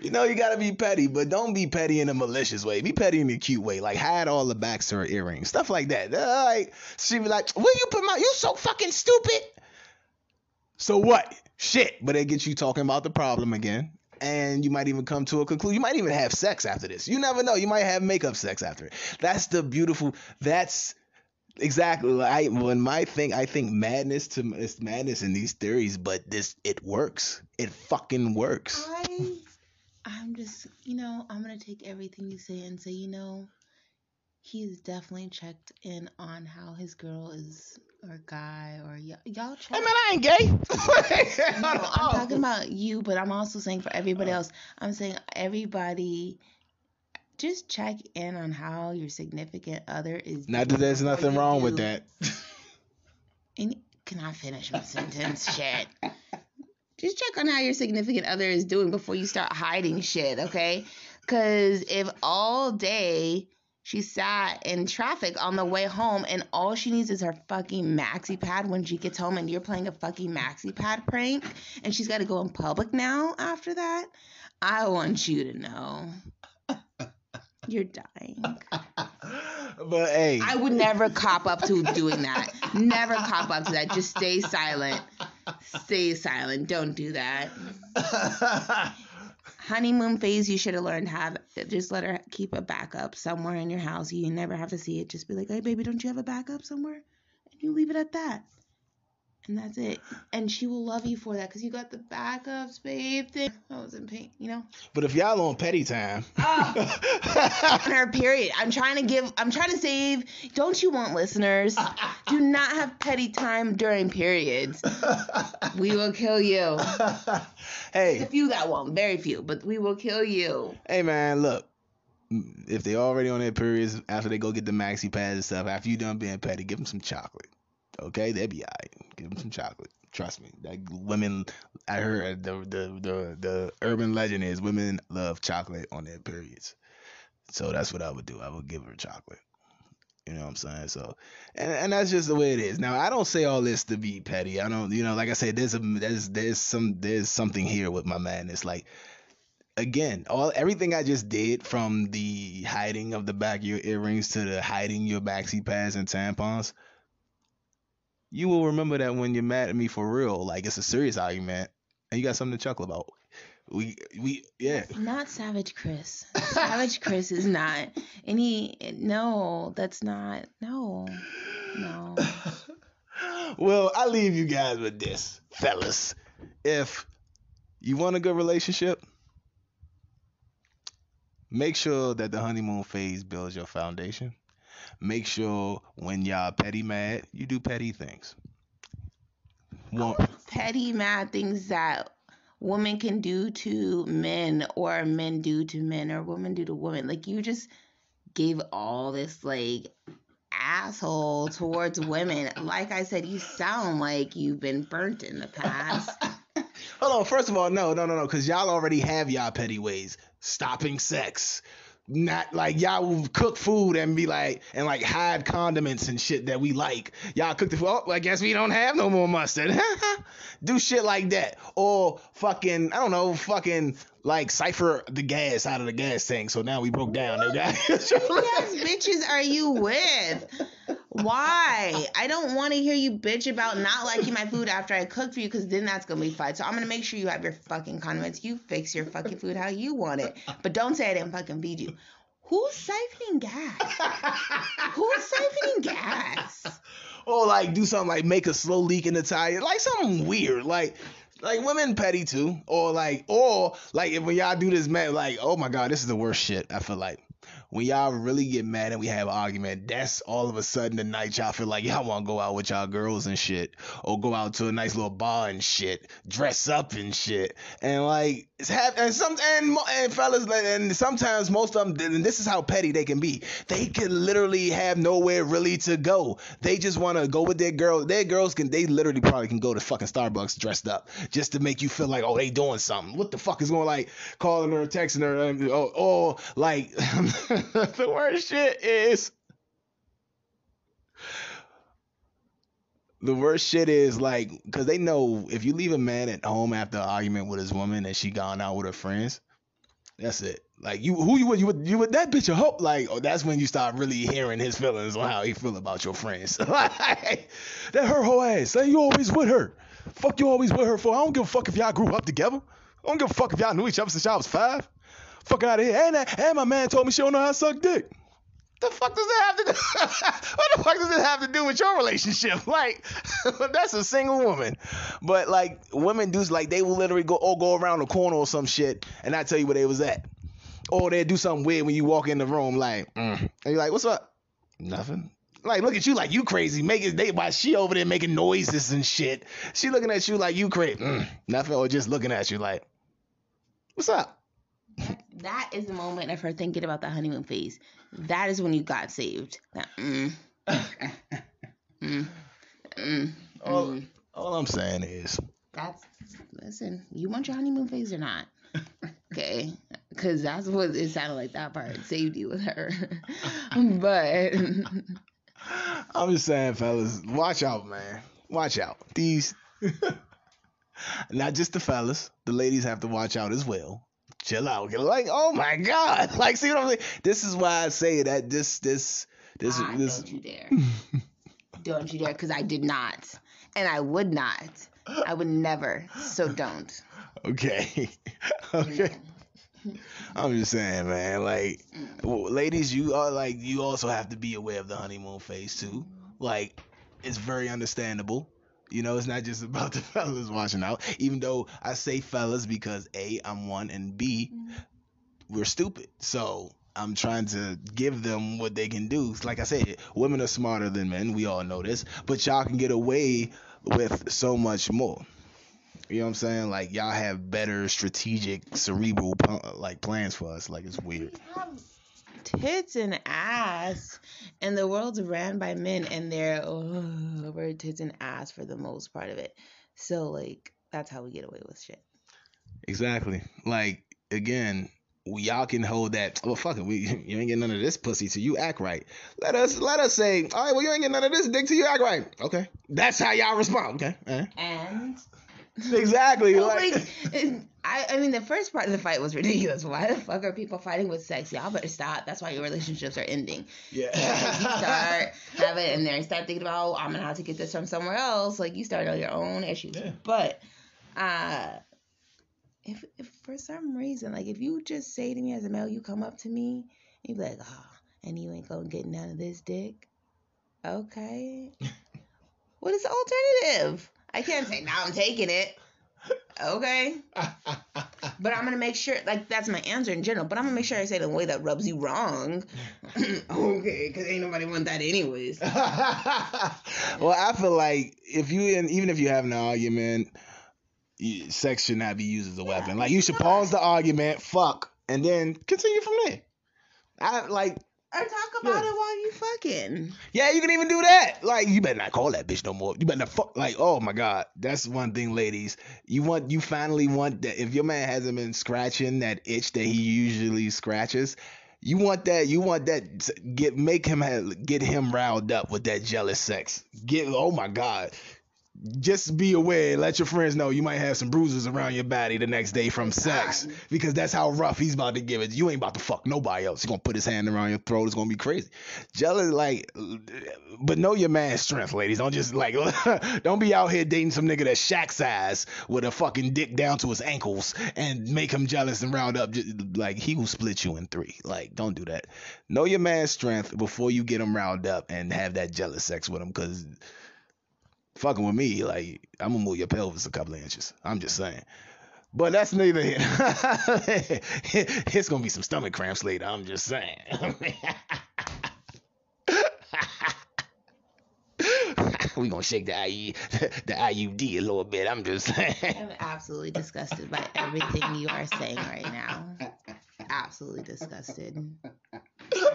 You know you gotta be petty, but don't be petty in a malicious way. Be petty in a cute way, like hide all the backs of her earrings, stuff like that. Like she be like, "Will you put my? You so fucking stupid." So what? Shit, but it gets you talking about the problem again, and you might even come to a conclusion. You might even have sex after this. You never know. You might have makeup sex after it. That's the beautiful. That's exactly. I when my thing. I think madness to it's madness in these theories, but this it works. It fucking works. I, I'm just, you know, I'm gonna take everything you say and say, you know, he's definitely checked in on how his girl is or guy or y- y'all check. Hey man, I ain't gay. No, I'm talking about you, but I'm also saying for everybody oh. else. I'm saying everybody just check in on how your significant other is. Not that there's nothing before you wrong with that. And can I finish my sentence? Shit. Just check on how your significant other is doing before you start hiding shit, okay? Because if all day she sat in traffic on the way home and all she needs is her fucking maxi pad when she gets home and you're playing a fucking maxi pad prank and she's got to go in public now after that, I want you to know. You're dying. but hey, I would never cop up to doing that. Never cop up to that. Just stay silent. Stay silent. Don't do that. Honeymoon phase, you should have learned to just let her keep a backup somewhere in your house. You never have to see it. Just be like, hey, baby, don't you have a backup somewhere? And you leave it at that. And that's it. And she will love you for that because you got the backups, babe. Thing. I was in pain, you know? but if y'all on petty time, on ah. her period. I'm trying to give I'm trying to save don't you want listeners? Do not have petty time during periods. We will kill you. A hey, few that won't, very few, but we will kill you. hey man, look. If they already on their periods after they go get the maxi pads and stuff, after you done being petty, give them some chocolate. Okay, they'll be alright. Give them some chocolate. Trust me. Like women, I heard the the the the urban legend is women love chocolate on their periods. So that's what I would do. I would give her chocolate. You know what I'm saying? So, and and that's just the way it is. Now, I don't say all this to be petty. I don't, you know, like I said, there's a there's there's some there's something here with my madness. Like, again, all everything I just did from the hiding of the back of your earrings to the hiding your maxi pads and tampons. You will remember that when you're mad at me for real, like it's a serious argument, and you got something to chuckle about. We we yeah. Not Savage Chris. Savage Chris is not any no, that's not no. No. well, I leave you guys with this, fellas. If you want a good relationship, make sure that the honeymoon phase builds your foundation. Make sure when y'all petty mad, you do petty things. One, Petty mad things that women can do to men or men do to men or women do to women. Like you just gave all this like asshole towards women. Like I said, you sound like you've been burnt in the past. Hold on. First of all, no, no, no, no, because y'all already have y'all petty ways. Stopping sex. Not like y'all will cook food and be like and like hide condiments and shit that we like. Y'all cook the food. Oh, I guess we don't have no more mustard. Do shit like that. Or fucking, I don't know, fucking like cipher the gas out of the gas tank. So now we broke down. yes, bitches are you with? Why? I don't want to hear you bitch about not liking my food after I cook for you because then that's going to be fight. So I'm going to make sure you have your fucking condiments. You fix your fucking food how you want it. But don't say I didn't fucking feed you. Who's siphoning gas? Who's siphoning gas? Or like do something like make a slow leak in the tire. Like something weird. Like like women petty too. Or like or like if when y'all do this man like, oh my god, this is the worst shit, I feel like when y'all really get mad and we have an argument, that's all of a sudden the night y'all feel like y'all want to go out with y'all girls and shit, or go out to a nice little bar and shit, dress up and shit, and like it's have and some and, and fellas and sometimes most of them and this is how petty they can be. They can literally have nowhere really to go. They just want to go with their girl. Their girls can they literally probably can go to fucking Starbucks dressed up just to make you feel like oh they doing something. What the fuck is going like calling her, texting her, or oh, oh, like. the worst shit is the worst shit is like because they know if you leave a man at home after an argument with his woman and she gone out with her friends, that's it. Like you, who you would you would you would that bitch a hope like oh that's when you start really hearing his feelings on how he feel about your friends. that her whole ass. Say you always with her. Fuck you always with her for. I don't give a fuck if y'all grew up together. I don't give a fuck if y'all knew each other since y'all was five. Fuck out of here. And, and my man told me she don't know how to suck dick. The fuck does that have to do? what the fuck does it have to do with your relationship? Like, that's a single woman. But like, women do like they will literally go or go around the corner or some shit, and I tell you where they was at. Or they do something weird when you walk in the room, like, mm. and you're like, what's up? Nothing. Like, look at you like you crazy. Making they while she over there making noises and shit. She looking at you like you crazy. Mm. Nothing. Or just looking at you like, what's up? That is the moment of her thinking about the honeymoon phase. That is when you got saved. That, mm, mm, mm, all, mm. all I'm saying is that's listen. You want your honeymoon phase or not? Okay, because that's what it sounded like. That part saved you with her, but I'm just saying, fellas, watch out, man. Watch out. These. Not just the fellas, the ladies have to watch out as well chill out. Like, oh my God. Like, see what I'm saying? This is why I say that this, this, this, ah, this. Don't you dare. don't you dare, because I did not. And I would not. I would never. So don't. Okay. okay. I'm just saying, man. Like, well, ladies, you are like, you also have to be aware of the honeymoon phase too. Like, it's very understandable you know, it's not just about the fellas watching out. Even though I say fellas because A, I'm one, and B, mm-hmm. we're stupid. So I'm trying to give them what they can do. Like I said, women are smarter than men. We all know this. But y'all can get away with so much more. You know what I'm saying? Like y'all have better strategic, cerebral like plans for us. Like it's weird tits and ass, and the world's ran by men, and they're oh, we're tits and ass for the most part of it. So like that's how we get away with shit. Exactly. Like again, y'all can hold that. Well, fuck it. We you ain't getting none of this pussy till you act right. Let us let us say, all right. Well, you ain't getting none of this dick till you act right. Okay. That's how y'all respond. Okay. Uh-huh. And exactly. like, like I, I mean, the first part of the fight was ridiculous. Why the fuck are people fighting with sex? Y'all better stop. That's why your relationships are ending. Yeah. you start having and then start thinking about, oh, I'm gonna have to get this from somewhere else. Like you start on your own issues. Yeah. But uh if if for some reason, like if you just say to me as a male, you come up to me, and you be like, oh, and you ain't gonna get none of this dick. Okay. what is the alternative? I can't say now I'm taking it. Okay. but I'm gonna make sure like that's my answer in general, but I'm gonna make sure I say it in a way that rubs you wrong. okay, because ain't nobody want that anyways. well, I feel like if you and even if you have an argument, you- sex should not be used as a weapon. Like you should pause the argument, fuck, and then continue from there. I like Or talk about Yeah. it while you fucking. Yeah, you can even do that. Like, you better not call that bitch no more. You better not fuck. Like, oh my god, that's one thing, ladies. You want, you finally want that. If your man hasn't been scratching that itch that he usually scratches, you want that. You want that. Get make him have, get him riled up with that jealous sex. Get. Oh my god. Just be aware. Let your friends know you might have some bruises around your body the next day from sex because that's how rough he's about to give it. You ain't about to fuck nobody else. He's gonna put his hand around your throat. It's gonna be crazy. Jealous, like, but know your man's strength, ladies. Don't just like, don't be out here dating some nigga that's Shaq size with a fucking dick down to his ankles and make him jealous and round up. Just, like he will split you in three. Like, don't do that. Know your man's strength before you get him round up and have that jealous sex with him, cause fucking with me, like I'm gonna move your pelvis a couple of inches. I'm just saying. But that's neither here. it's gonna be some stomach cramps later. I'm just saying. we gonna shake the IU, the IUD a little bit. I'm just saying. I'm absolutely disgusted by everything you are saying right now. Absolutely disgusted.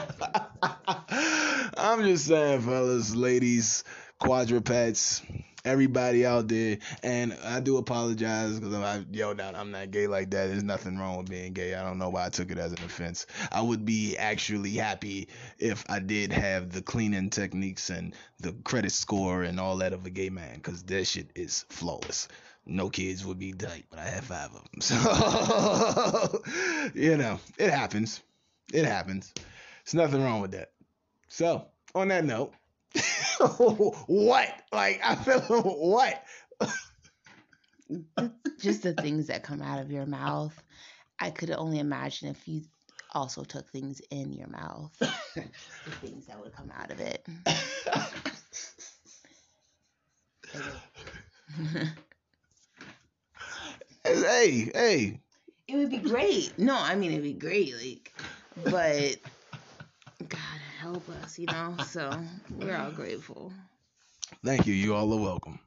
I'm just saying, fellas, ladies, quadrupeds, everybody out there, and I do apologize because I yelled out I'm not gay like that. There's nothing wrong with being gay. I don't know why I took it as an offense. I would be actually happy if I did have the cleaning techniques and the credit score and all that of a gay man because that shit is flawless. No kids would be tight, but I have five of them. So, you know, it happens. It happens. There's nothing wrong with that. So, on that note, what? Like, I feel what? Just the things that come out of your mouth. I could only imagine if you also took things in your mouth, the things that would come out of it. hey, hey. It would be great. No, I mean it'd be great, like, but God help us, you know. So we're all grateful. Thank you. You all are welcome.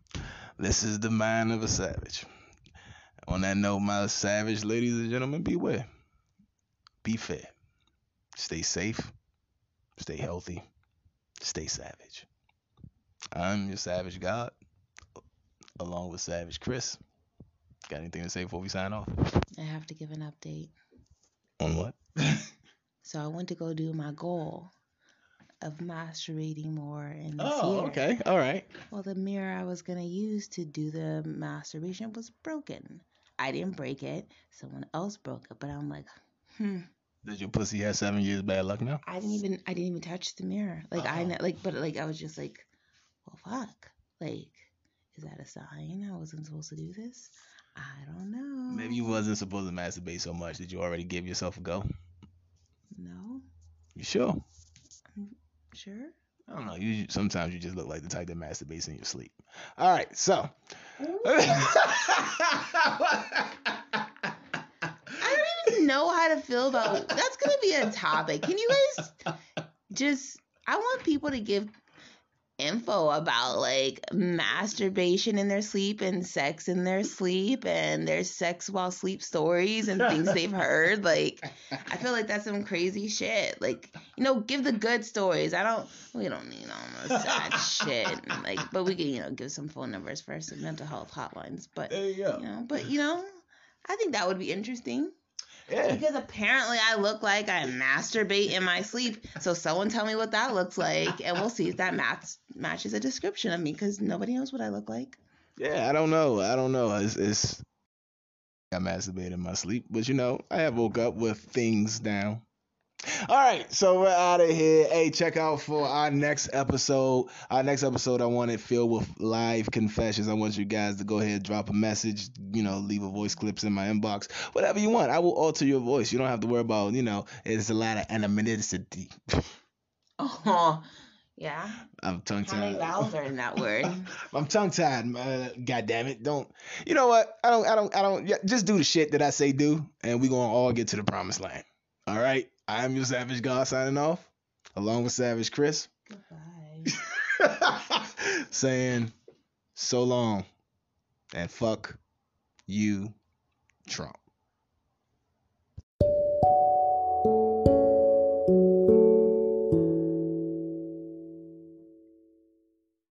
This is the mind of a savage. On that note, my savage ladies and gentlemen, beware. Be fair. Stay safe. Stay healthy. Stay savage. I'm your savage God, along with Savage Chris. Got anything to say before we sign off? I have to give an update. On what? So I went to go do my goal of masturbating more in this Oh, year. okay. All right. Well, the mirror I was gonna use to do the masturbation was broken. I didn't break it. Someone else broke it, but I'm like, hmm. Did your pussy have seven years bad luck now? I didn't even I didn't even touch the mirror. Like I Oh. kn- like but like I was just like, well fuck. Like, is that a sign I wasn't supposed to do this? I don't know. Maybe you wasn't supposed to masturbate so much. Did you already give yourself a go? No, You sure? Sure. I don't know. You sometimes you just look like the type that masturbates in your sleep. All right, so. I don't even know how to feel about that's gonna be a topic. Can you guys just I want people to give info about like masturbation in their sleep and sex in their sleep and their sex while sleep stories and things they've heard. Like I feel like that's some crazy shit. Like, you know, give the good stories. I don't we don't need all the sad shit. Like but we can, you know, give some phone numbers for some mental health hotlines. But there you go. you know, but you know, I think that would be interesting Yeah. because apparently I look like I masturbate in my sleep. So someone tell me what that looks like, and we'll see if that match matches a description of me because nobody knows what I look like. Yeah, I don't know. I don't know. It's, it's I masturbate in my sleep, but you know, I have woke up with things down. All right, so we're out of here. Hey, check out for our next episode. Our next episode, I want it filled with live confessions. I want you guys to go ahead, drop a message, you know, leave a voice clips in my inbox, whatever you want. I will alter your voice. You don't have to worry about, you know, it's a lot of anonymity. Oh, yeah. I'm tongue How many tied. vowels are in that word? I'm tongue tied. Uh, God damn it! Don't. You know what? I don't. I don't. I don't. Yeah, just do the shit that I say do, and we gonna all get to the promised land. All right. I am your Savage God signing off, along with Savage Chris, Goodbye. saying so long, and fuck you, Trump.